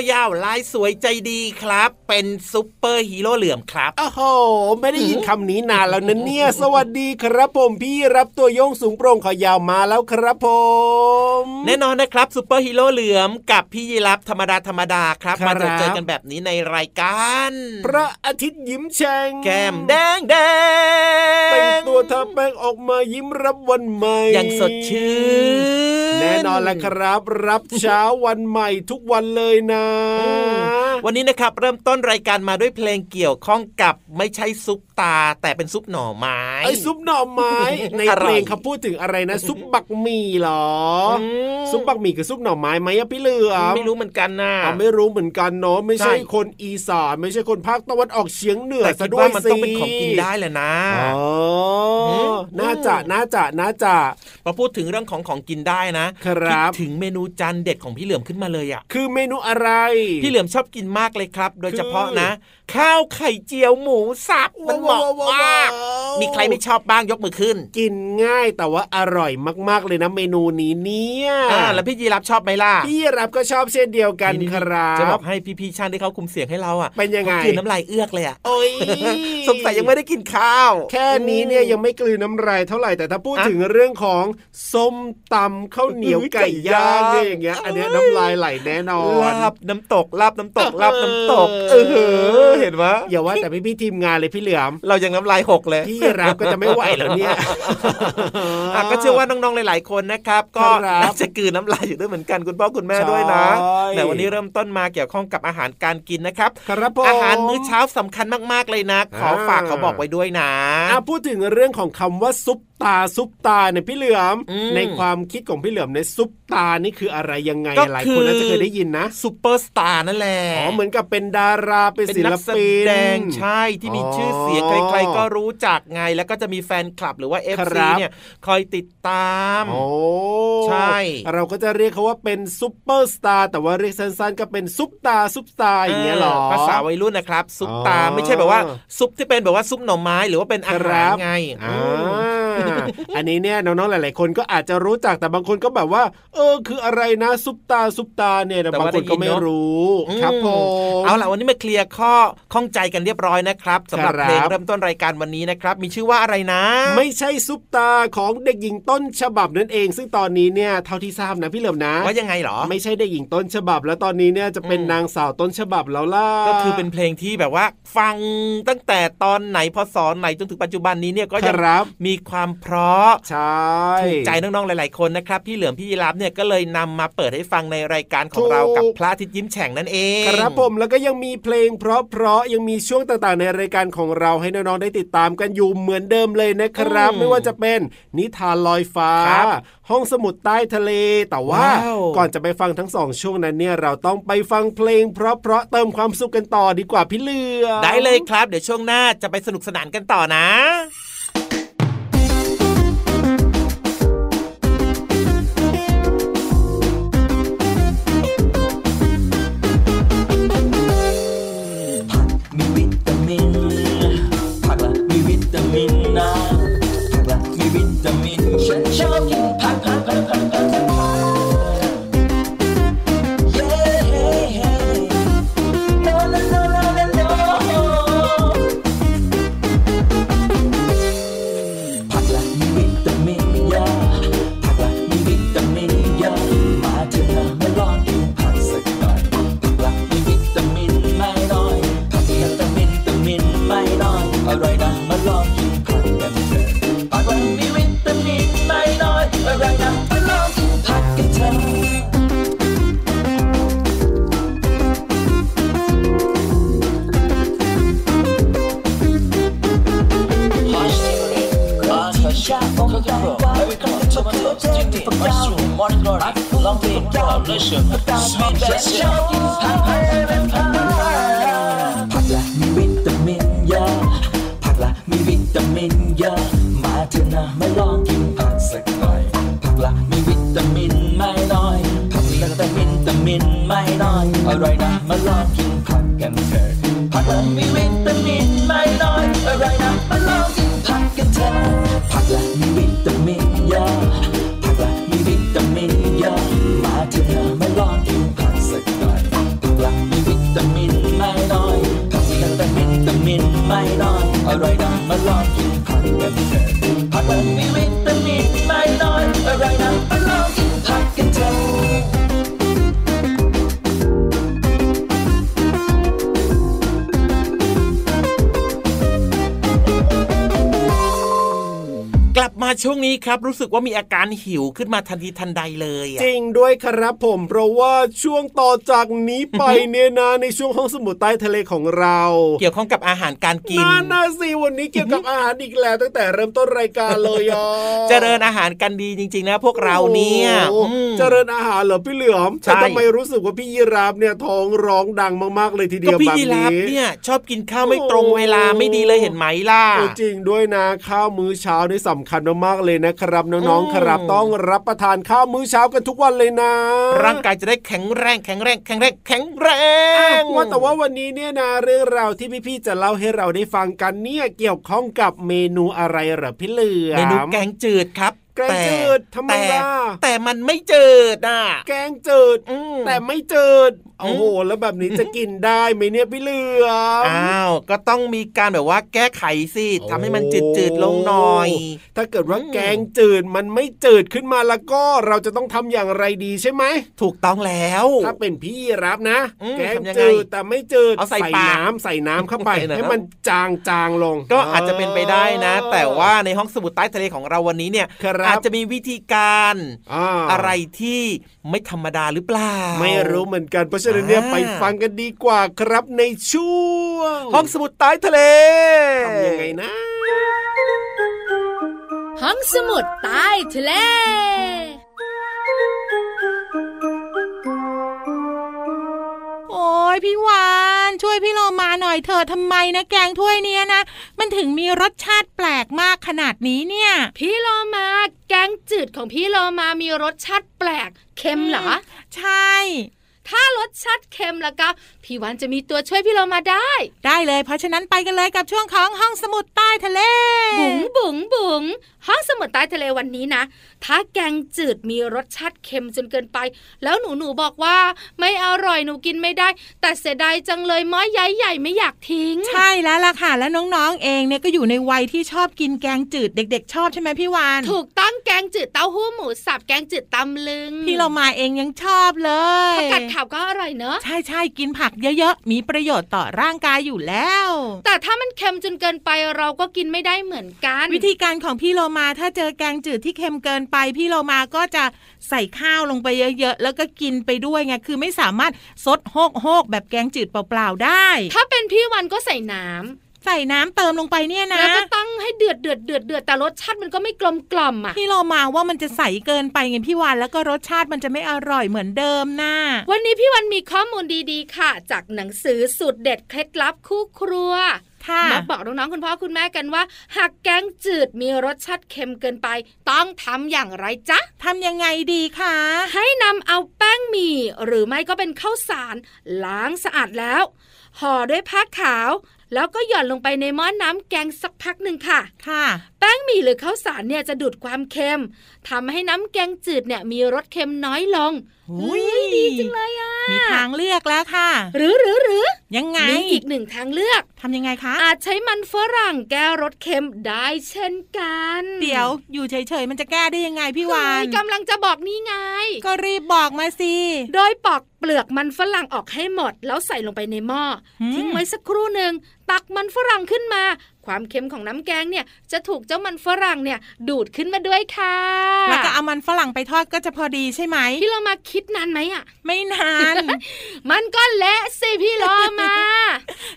วยาวลายสวยใจดีครับ เป็นซุปเปอร์ฮีโร่เหลือมครับโอ้โห ไม่ได้ยินคำนี้นานแล้วนะเนี่ย สวัสดีครับผมพี่รับตัวโยงสูงโปร่งขอยาวมาแล้วครับผม แน่นอนนะครับซุปเปอร์ฮีโร่เหลือมกับพี่ยีรับธรรมดาธรรมดาครับครับมาเจอเจอกันแบบนี้ในรายการ พระอาทิตย์ยิ้มแฉ่งแก้มแดงแดงเป็นตัว ทาแป้งออกมายิ้มรับวันใหม่อย่างสดชื่นแน่นอนแล้วครับ รับเช้าวันใหม่ทุกวันเลยนะ วันนี้นะครับเริ่มต้นรายการมาด้วยเพลงเกี่ยวข้องกับไม่ใช่ซุปตา แต่เป็นซุปหน่อไม้ไอ้ซุปหน่อไม้ ในอร่เพอยลงเขาพูดถึงอะไรนะ ซุปบักหมี่เหรออมซุปบักหมี่คือซุปหน่อไม้ไหมอะพี่เหลือมไม่รู้เหมือนกันนะอะไม่รู้เหมือนกันเนาะไม่ใช่ใช่คนอีสานไม่ใช่คนภาคตะวันออกเฉียงเหนือแต่ซะคิดด้วยว่ามันสิต้องเป็นของกินได้แหละนะอ๋ออมน่าจะน่าจะน่าจะพอพูดถึงเรื่องของของกินได้นะครับดถึงเมนูจานเด็ดของพี่เหลือมขึ้นมาเลยอะคือเมนูอะไรพี่เหลือมชอบกินมากเลยครับ โดยเฉพาะนะ ข้าวไข่เจียวหมูสับมันเหมาะมากมีใครไม่ชอบบ้างยกมือขึ้น กินง่ายแต่ว่าอร่อยมากๆเลยนะเมนูนี้เนี่ยอ่าแล้วพี่ยีรับชอบไหมล่ะพี่รับก็ชอบเช่นเดียวกันครับจะบอกให้พี่ๆช่างที่เขาคุมเสียงให้เราอะเป็นยังไงขาคืนน้ำลายเอื้อกเลยอะโอ้ยสงสัยยังไม่ได้กินข้าว แค่นี้เนี่ยยังไม่กลืนน้ำลายเท่าไหร่แต่ถ้าพูดอะถึงเรื่องของส้มตำข้าวเหนียวอุ๊ยไก่ย่างไก่ย่างเนี่ยอย่างเงี้ยอันเนี้ยน้ำลายไหลแน่นอนลาบน้ำตกลาบน้ำตกลาบน้ำตกเอเอออเห็นไหมอย่าว่าแต่พี่พี่ๆทีมงานเลยพี่เหลือม เรายังน้ำลายหกเลยพี่รับก็จะไม่ไหวแล้วเนี่ยอะก็เชื่อว่าน้องๆหลายๆคนนะครับ ก็ครับน่าจะกลืนน้ำลายอยู่ด้วยเหมือนกันคุณพ่อคุณแม่ด้วยนะใช่แต่วันนี้เริ่มต้นมาเกี่ยวข้องกับอาหารการกินนะครับครับผมอาหารมื้อเช้าสำคัญมากๆเลยนะ ขอฝากอ่าเขาบอกไว้ด้วยนะอะพูดถึงเรื่องของคำว่าซุปตาซุปตาเนี่ยพี่เหลือมอืมในความคิดของพี่เหลือมในยซุปตานี่คืออะไรยังไงก็หลายคืคนอน่าจะเคยได้ยินนะซูเปอร์สตาร์นั่นแหละอ๋อเหมือนกับเป็นดาราเป็นเป็นศินัลกแสปินดงใช่ที่มีชื่อเสียงอ๋อใครๆก็รู้จักไง แล้วก็จะมีแฟนคลับหรือว่าค FC รับเนี่ยคอยติดตามโอ้ใช่ เราก็จะเรียกเขาว่าเป็นซุปเปอร์สตาร์แต่ว่าเรียกสั้นๆก็เป็นซุปตาซุปตาอย่างเงี้ยหรอภาษาวัยรุ่นนะครับซุปตาอ๋อไม่ใช่แบบว่าซุปที่เป็นแบบว่าซุปหน่อไม้หรือว่าเป็นอาคหารัรบไง อ่าอืมอันนี้เนี่ยน้องๆหลาย ๆ คนก็อาจจะรู้จักแต่บางคนก็แบบว่า เออ คืออะไรนะซุปตาซุปตาเนี่ยแต่แต่บางว่าคนก็ไม่ได้ยินเนอะรู้อืมครับผมเอาล่ะวันนี้มาเคลียร์ข้อข้องใจกันเรียบร้อยนะครับสำหรับครับเพลงเริ่มต้นรายการวันนี้นะครับ มีชื่อว่าอะไรนะ ไม่ใช่ซุปตาของเด็กหญิงต้นฉบับนั่นเอง ซึ่งตอนนี้เนี่ยเท่าที่ทราบนะพี่เหลิมนะ ว่ายังไงเหรอ ไม่ใช่เด็กหญิงต้นฉบับ แล้วตอนนี้เนี่ยจะเป็นอืมนางสาวต้นฉบับแล้วล่ะก็คือเป็นเพลงที่แบบว่า ฟังตั้งแต่ตอนไหนพศไหนจนถึงปัจจุบันนี้เนี่ยก็คยังรับมีความเพราะใช่ถูกใจน้องๆหลาย ๆคนนะครับพี่เหลือมพี่ยีรับเนี่ยก็เลยนำมาเปิดให้ฟังในรายการของเรากับพระอาทิตย์ยิ้มแฉ่งนั่นเองครับผมแล้วก็ยังมีเพลง เพราะๆยังมีช่วงต่างๆ ในรายการของเราให้น้องๆได้ติดตามกันอยู่เหมือนเดิมเลยนะครับ ไม่ว่าจะเป็นนิทานลอยฟ้า ห้องสมุดใต้ทะเลแต่ว่าก่อนจะไปฟังทั้งสองช่วงนั้นเนี่ยเราต้องไปฟังเพลง เพราะๆเติมความสุขกันต่อดีกว่าพี่เหลือมได้เลยครับ เดี๋ยวช่วงหน้าจะไปสนุกสนานกันต่อนะ มีวิตามินไม่น้อยผักมีแต่วิตามินไม่น้อยอร่อยนะมาลองกินผักกันเถอะผักและมีวิตามินไม่น้อยอร่อยนะมาลองกินผักกันเถอะผักและมีวิตามินเยอะผักและมีวิตามินเยอะมาเถอะนะมาลองกินผักสักหน่อยผักและมีวิตามินไม่น้อยผักมีแต่วิตามินไม่น้อยอร่อยนะมาลองกินผักกันเถอะผักละมีวิต right now. ช่วงนี้ครับรู้สึกว่ามีอาการหิวขึ้นมาทันทีทันใดเลยอะจริงด้วยครับผมเพราะว่าช่วงต่อจากนี้ไปเนี่ยนะในช่วงห้องสมุดใต้ทะเลของเรา เกี่ยวข้องกับอาหารการกินน่าน่าสิวันนี้เกี่ยวกับอาหารอีกแล้วตั้งแต่เริ่มต้นรายการเลยอะเจริญอาหารกันดีจริง ๆ นะ พวกเราเนี่ยโอ้โหอืมเจริญอาหารเหรอพี่เหลือมใช่แต่ทำไมรู้สึกว่าพี่ยีราฟเนี่ยท้องร้องดังมากๆเลยทีเดีก็ยวพี่แบบยีราฟนี้เนี่ยชอบกินข้าวไม่ตรงเวลาไม่ดีเลยเห็นไหมล่ะโอ้จริงด้วยนะข้าวมื้อเช้านี่สำคัญมาก ๆ เลยนะครับ น้องอืมๆครับต้องรับประทานข้าวมื้อเช้ากันทุกวันเลยนะ ร่างกายจะได้แข็งแรงแข็งแรงแข็งแรงแข็งแรอะงว่าแต่ว่าวันนี้เนี่ยนะเรื่องราวที่พี่ๆจะเล่าให้เราได้ฟังกันเนี่ยเกี่ยวข้องกับเมนูอะไรเหรอพี่เหลือมเมนูแกงจืดครับแกงจืดทำไมแต่ล่ะแต่มันไม่จืดอะ แกงจืดอืมแต่ไม่จืดโอ้โหแล้วแบบนี้จะกินได้ไหมเนี่ยพี่เหลือมอ้าวก็ต้องมีการแบบว่าแก้ไขสิโอ้ทำให้มันจืดจืดๆลงหน่อย ถ้าเกิดว่าอืมแกงจืดมันไม่จืดขึ้นมาแล้วก็เราจะต้องทำอย่างไรดีใช่ไหมถูกต้องแล้ว ถ้าเป็นพี่รับนะอืมแกงทำยังไงจืดแต่ไม่จืดเอาใส่ปากน้ำใส่น้ำเข้าไปใส่น้ำให้มันจางจางๆลง ก็อาจจะเป็นไปได้นะ แต่ว่าในห้องสมุดใต้ทะเลของเราวันนี้เนี่ยครับอาจจะมีวิธีการอ่าอะไรที่ไม่ธรรมดาหรือเปล่า ไม่รู้เหมือนกันเพราะฉะนั้นเนี่ยอ่าไปฟังกันดีกว่าครับในช่วง ห้องสมุดใต้ทะเลทำยังไงนะ ห้องสมุดใต้ทะเลโอ้ยพี่วาน ช่วยพี่โลมาหน่อยเถอะทำไมนะแกงถ้วยเนี้ยนะ มันถึงมีรสชาติแปลกมากขนาดนี้เนี่ย พี่โลมาแกงจืดของพี่โลมามีรสชาติแปลกเค็มเหรอ ใช่ ถ้ารสชาติเค็มแล้วก็พี่วันจะมีตัวช่วยพี่โลมาได้ ได้เลย เพราะฉะนั้นไปกันเลยกับช่วงของห้องสมุดใต้ทะเลบุ๋งบุ๋งบุ๋งห้องสมุดใต้ทะเลวันนี้นะ ถ้าแกงจืดมีรสชาติเค็มจนเกินไป แล้วหนูหนูบอกว่า ไม่อร่อยหนูกินไม่ได้ แต่เสียดายจังเลยหม้อใหญ่ใหญ่ๆไม่อยากทิ้ง ใช่แล้วล่ะค่ะ แล้วน้องๆเองเนี่ยก็อยู่ในวัยที่ชอบกินแกงจืดเด็ก ๆ ชอบใช่ไหมพี่วานถูกต้องแกงจืดเต้าหู้หมูสับแกงจืดตำลึงพี่เรามาเองยังชอบเลยผักกาดขาวก็อร่อยเนอะใช่ใช่กินผักเยอะๆ มีประโยชน์ต่อร่างกายอยู่แล้ว แต่ถ้ามันเค็มจนเกินไปเราก็กินไม่ได้เหมือนกัน วิธีการของพี่โลมาถ้าเจอแกงจืดที่เค็มเกินไป พี่โลมาก็จะใส่ข้าวลงไปเยอะๆ แล้วก็กินไปด้วยไงคือไม่สามารถซดโฮกโฮกๆแบบแกงจืดเปล่าๆได้ ถ้าเป็นพี่วันก็ใส่น้ำ ใส่น้ำเติมลงไปเนี่ยนะแล้วก็ตั้งให้เดือดเดือดเดือดเดือดแต่รสชาติมันก็ไม่กลมกล่อมอะพี่โลมาว่ามันจะใสเกินไปไงพี่วานแล้วก็รสชาติมันจะไม่อร่อยเหมือนเดิมนะวันนี้พี่วันมีข้อมูลดีๆ ค่ะ จากหนังสือสูตรเด็ดเคล็ดลับคู่ครัวค่ะมาบอกน้องๆคุณพ่อคุณแม่กันว่า หากแกงจืดมีรสชาติเค็มเกินไป ต้องทำอย่างไรจ๊ะทำยังไงดีคะให้นำเอาแป้งหมี่หรือไม่ก็เป็นข้าวสารล้างสะอาดแล้วห่อด้วยผ้าขาว แล้วก็หย่อนลงไปในหม้อนน้ำแกงสักพักหนึ่งค่ะ ค่ะแป้งหมี่หรือข้าวสารเนี่ยจะดูดความเค็มทำให้น้ำแกงจืดเนี่ยมีรสเค็มน้อยลงอุ๊ยเฮ้ดีจังเลยอะ มีทางเลือกแล้วค่ะ หรือหรือหรือยังไง มีอีกหนึ่งทางเลือกทำยังไงคะ อาจใช้มันฝรั่งแก้รสเค็มได้เช่นกัน เดี๋ยวอยู่เฉยๆมันจะแก้ได้ยังไงพี่วานเฮ้ยกำลังจะบอกนี่ไง ก็รีบบอกมาสิ โดยปอกเปลือกมันฝรั่งออกให้หมด แล้วใส่ลงไปในหม้ออมทิ้งไว้สักครู่หนึ่งตักมันฝรั่งขึ้นมา ความเค็มของน้ำแกงเนี่ยจะถูกเจ้ามันฝรั่งเนี่ยดูดขึ้นมาด้วยค่ะ แล้วก็เอามันฝรั่งไปทอดก็จะพอดีใช่ไหมพี่เรามาคิดนานไหมอะ ไม่นาน มันก็เละสิพี่โลมา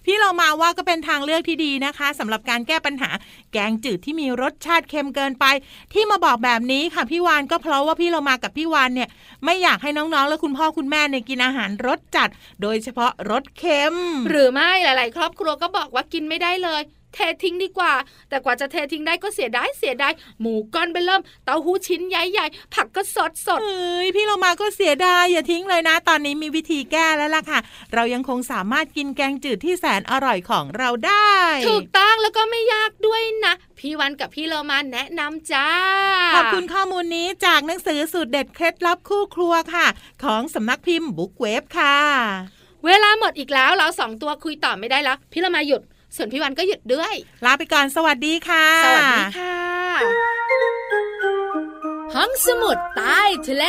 พี่เรามาว่าก็เป็นทางเลือกที่ดีนะคะสำหรับการแก้ปัญหา แกงจืดที่มีรสชาติเค็มเกินไป ที่มาบอกแบบนี้ค่ะพี่วานก็เพราะว่าพี่เรามากับพี่วานเนี่ย ไม่อยากให้น้องๆ และคุณพ่อคุณแม่เนี่ยกินอาหารรสจัด โดยเฉพาะรสเค็ม หรือไม่หลาย ๆ ครอบครัวก็บอกว่ากินไม่ได้เลย เททิ้งดีกว่า แต่กว่าจะเททิ้งได้ก็เสียดายเสียดายหมูก้อนไปเริ่ม เต้าหู้ชิ้นใหญ่ๆผักก็สดสดเอ้ยพี่เรามาก็เสียดายอย่าทิ้งเลยนะ ตอนนี้มีวิธีแก้แล้วล่ะค่ะ เรายังคงสามารถกินแกงจืดที่แสนอร่อยของเราได้ ถูกต้องแล้วก็ไม่ยากด้วยนะ พี่วันกับพี่เรามาแนะนำจ้าขอบคุณข้อมูลนี้จากหนังสือสูตรเด็ดเคล็ดลับคู่ครัวค่ะ ของสำนักพิมพ์บุ๊กเวฟค่ะ เวลาหมดอีกแล้วเราสองตัวคุยต่อไม่ได้แล้ว พี่เรามาหยุด ส่วนพี่วันก็หยุดด้วย ลาไปก่อนสวัสดีค่ะ สวัสดีค่ะ ห้องสมุดใต้ทะเล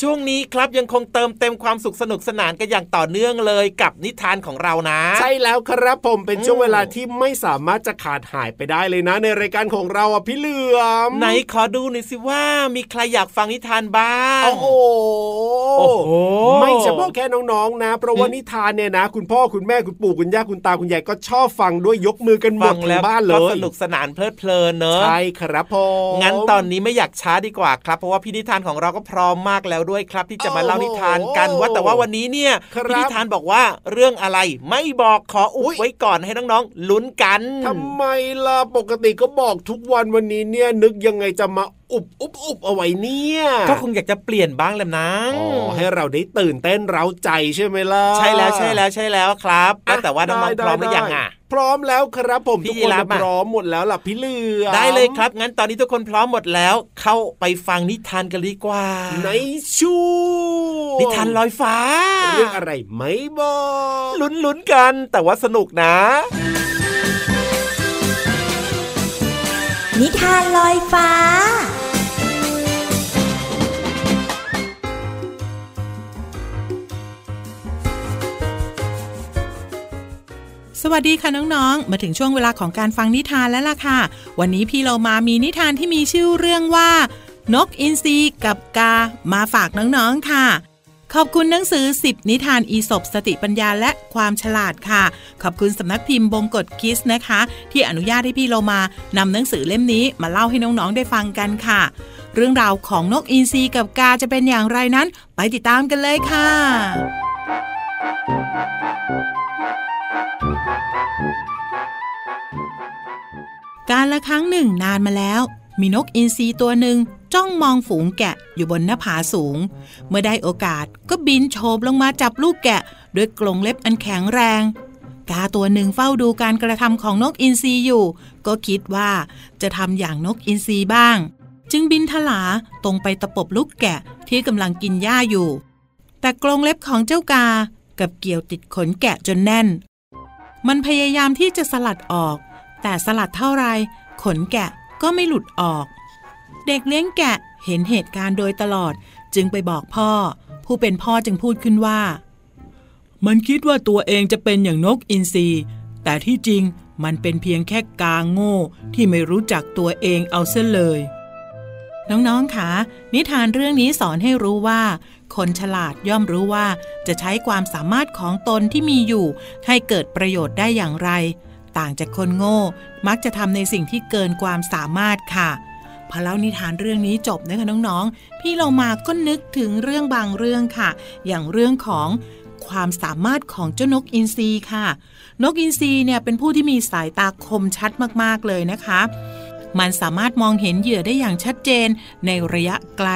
ช่วงนี้ครับยังคงเติมเต็มความสุขสนุกสนานกันอย่างต่อเนื่องเลยกับนิทานของเรานะ ใช่แล้วครับผมเป็นช่วงเวลาที่ไม่สามารถจะขาดหายไปได้เลยนะ ในรายการของเราอะพี่เหลือมไหนขอดูหน่อยสิว่ามีใครอยากฟังนิทานบ้างโอ้โหโอ้โหไม่เฉพาะแค่น้องๆนะ เพราะว่านิทานเนี่ยนะ คุณพ่อคุณแม่คุณปู่คุณย่าคุณตาคุณยายก็ชอบฟังด้วยยกมือกันหมฟัดงทั้แล้วงบ้านเลก็ยสนุกสนานเพลิดเพลินเนอะใช่ครับผมงั้นตอนนี้ไม่อยากช้าดีกว่าครับ เพราะว่าพี่นิทานของเราก็พร้อมมากแล้วด้วยครับ ที่จะมาเล่านิทานกันว่าแต่ว่าวันนี้เนี่ยพี่นิทานบอกว่าเรื่องอะไรไม่บอกขออุบไว้ก่อนให้น้องๆลุ้นกันทำไมล่ะปกติก็บอกทุกวันวันนี้เนี่ยนึกยังไงจะมา อุบอุบอุบเอาไว้เนี่ย ก็คงอยากจะเปลี่ยนบ้างแหละนะอ๋อให้เราได้ตื่นเต้นเร้าใจใช่ไหมล่ะ ใช่แล้วใช่แล้วใช่แล้วครับว่าแต่ว่าน้องได้ๆพร้อมหรือยังได้อะพร้อมแล้วครับผมพี่ทุกคนยีราฟอะพร้อมหมดแล้วล่ะพี่เหลือมได้เลยครับ งั้นตอนนี้ทุกคนพร้อมหมดแล้ว เข้าไปฟังนิทานกันดีกว่า ในช่วงนิทานลอยฟ้า เรื่องอะไรไม่บอกลุ้นๆกัน แต่ว่าสนุกนะ นิทานลอยฟ้า สวัสดีค่ะน้องๆ มาถึงช่วงเวลาของการฟังนิทานแล้วล่ะค่ะ วันนี้พี่เรามามีนิทานที่มีชื่อเรื่องว่า นกอินทรีกับกา มาฝากน้องๆ ค่ะ ขอบคุณหนังสือ 10 นิทานอีสบสติปัญญาและความฉลาดค่ะ ขอบคุณสำนักพิมพ์บงกฎคิสนะคะ ที่อนุญาตให้พี่เรามานำหนังสือเล่มนี้มาเล่าให้น้องๆ ได้ฟังกันค่ะ เรื่องราวของนกอินทรีกับกาจะเป็นอย่างไรนั้น ไปติดตามกันเลยค่ะ การละครั้งหนึ่งนานมาแล้ว มีนกอินทรีตัวหนึ่งจ้องมองฝูงแกะอยู่บนหน้าผาสูง เมื่อได้โอกาสก็บินโฉบลงมาจับลูกแกะ ด้วยกรงเล็บอันแข็งแรง กาตัวหนึ่งเฝ้าดูการกระทำของนกอินทรีอยู่ ก็คิดว่าจะทำอย่างนกอินทรีบ้าง จึงบินทลาตรงไปตะปบลูกแกะที่กำลังกินหญ้าอยู่ แต่กรงเล็บของเจ้ากากับเกี่ยวติดขนแกะจนแน่น มันพยายามที่จะสลัดออก แต่สลัดเท่าไร ขนแกะก็ไม่หลุดออก เด็กเลี้ยงแกะเห็นเหตุการณ์โดยตลอดจึงไปบอกพ่อ ผู้เป็นพ่อจึงพูดขึ้นว่า มันคิดว่าตัวเองจะเป็นอย่างนกอินทรีแต่ที่จริงมันเป็นเพียงแค่กางโง่ที่ไม่รู้จักตัวเองเอาเสียเลย น้องๆคะนิทานเรื่องนี้สอนให้รู้ว่า คนฉลาดย่อมรู้ว่า จะใช้ความสามารถของตนที่มีอยู่ ให้เกิดประโยชน์ได้อย่างไร ต่างจากคนโง่ มักจะทำในสิ่งที่เกินความสามารถค่ะพอเล่านิทานเรื่องนี้จบนะคะน้องๆ พี่เรามาก็นึกถึงเรื่องบางเรื่องค่ะ อย่างเรื่องของความสามารถของเจ้านกอินทรีค่ะ นกอินทรีเนี่ยเป็นผู้ที่มีสายตาคมชัดมากๆเลยนะคะ มันสามารถมองเห็นเหยื่อได้อย่างชัดเจน ในระยะไกล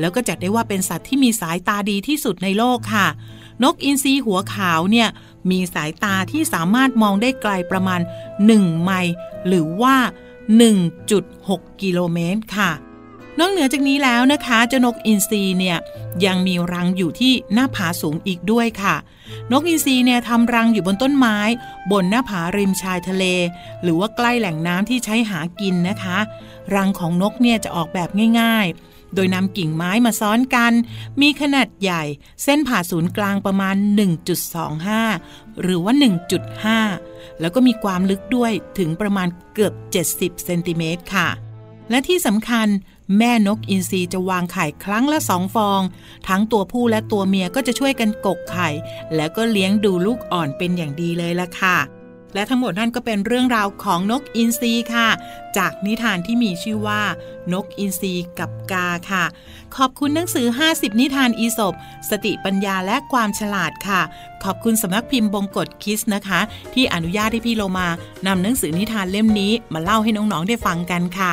แล้วก็จัดได้ว่าเป็นสัตว์ที่มีสายตาดีที่สุดในโลกค่ะ นกอินทรีหัวขาวเนี่ยมีสายตาที่สามารถมองได้ไกลประมาณ 1 ไมล์หรือว่า 1.6 กิโลเมตรค่ะ นอกเหนือจากนี้แล้วนะคะเจ้านกอินทรีเนี่ยยังมีรังอยู่ที่หน้าผาสูงอีกด้วยค่ะ นกอินทรีเนี่ยทำรังอยู่บนต้นไม้ บนหน้าผาริมชายทะเล หรือว่าใกล้แหล่งน้ำที่ใช้หากินนะคะ รังของนกเนี่ยจะออกแบบง่ายๆ โดยนำกิ่งไม้มาซ้อนกัน มีขนาดใหญ่ เส้นผ่าศูนย์กลางประมาณ 1.25 หรือว่า 1.5 แล้วก็มีความลึกด้วยถึงประมาณเกือบ 70 เซนติเมตรค่ะ และที่สำคัญแม่นกอินทรีจะวางไข่ครั้งละสองฟอง ทั้งตัวผู้และตัวเมียก็จะช่วยกันกกไข่ แล้วก็เลี้ยงดูลูกอ่อนเป็นอย่างดีเลยล่ะค่ะ และทั้งหมดนั่นก็เป็นเรื่องราวของนกอินทรีค่ะ จากนิทานที่มีชื่อว่า นกอินทรีกับกาค่ะ ขอบคุณหนังสือ 50 นิทานอีสบสติปัญญาและความฉลาดค่ะ ขอบคุณสำนักพิมพ์บงกฎคิสนะคะ ที่อนุญาตให้พี่โลมานำหนังสือนิทานเล่มนี้มาเล่าให้น้องๆได้ฟังกันค่ะ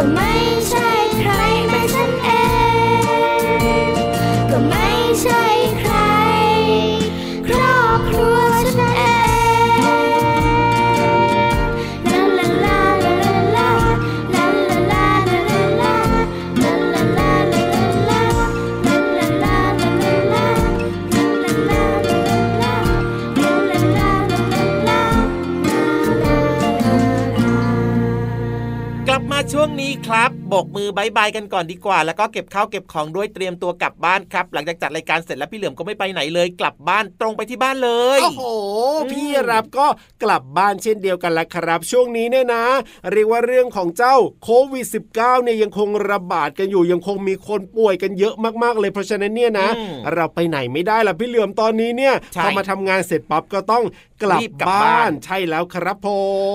còn mấy บกมือบายบายกันก่อนดีกว่า แล้วก็เก็บข้าวเก็บของด้วยเตรียมตัวกลับบ้านครับ หลังจากจัดรายการเสร็จแล้วพี่เหลือมก็ไม่ไปไหนเลย กลับบ้านตรงไปที่บ้านเลยโอ้โหพี่รับก็กลับบ้านเช่นเดียวกันละครับ ช่วงนี้เนี่ยนะ เรียกว่าเรื่องของเจ้าโควิด -19 เนี่ยยังคงระบาดกันอยู่ยังคงมีคนป่วยกันเยอะมากๆเลยเพราะฉะนั้นเนี่ยนะอืมเราไปไหนไม่ได้ละพี่เหลือมตอนนี้เนี่ยใช่พอมาทำงานเสร็จปั๊บก็ต้องกลับรีบกลับบ้าบ้านนใช่แล้วครับผ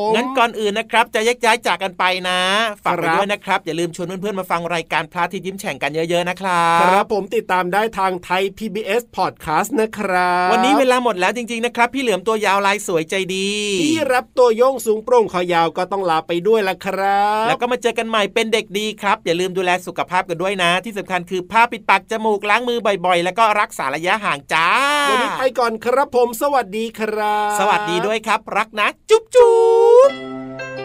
มงั้นก่อนอื่นนะครับ จะแยกย้ายจากกันไปนะฝากไปครับด้วยนะครับอย่าลืมชวนเพื่อนๆมาฟังรายการพระอาที่ยิ้มแฉ่งกันเยอะๆนะครัครับบผมติดตามได้ทางไทย PBS Podcast นะครับวันนี้เวลาหมดแล้วจริงๆนะครับ พี่เหลือมตัวยาวลายสวยใจดี พี่รับตัวโยงสูงโปร่งคอยาวก็ต้องลาไปด้วยละครับ แล้วก็มาเจอกันใหม่เป็นเด็กดีครับ อย่าลืมดูแลสุขภาพกันด้วยนะ ที่สำคัญคือผ้าปิดปากจมูกล้างมือบ่อยๆ แล้วก็รักษาระยะห่างจ้าวันนี้ไปก่อนครับผม สวัสดีครับ สวัสดีด้วยครับ รักนะ จุ๊บจุ๊บ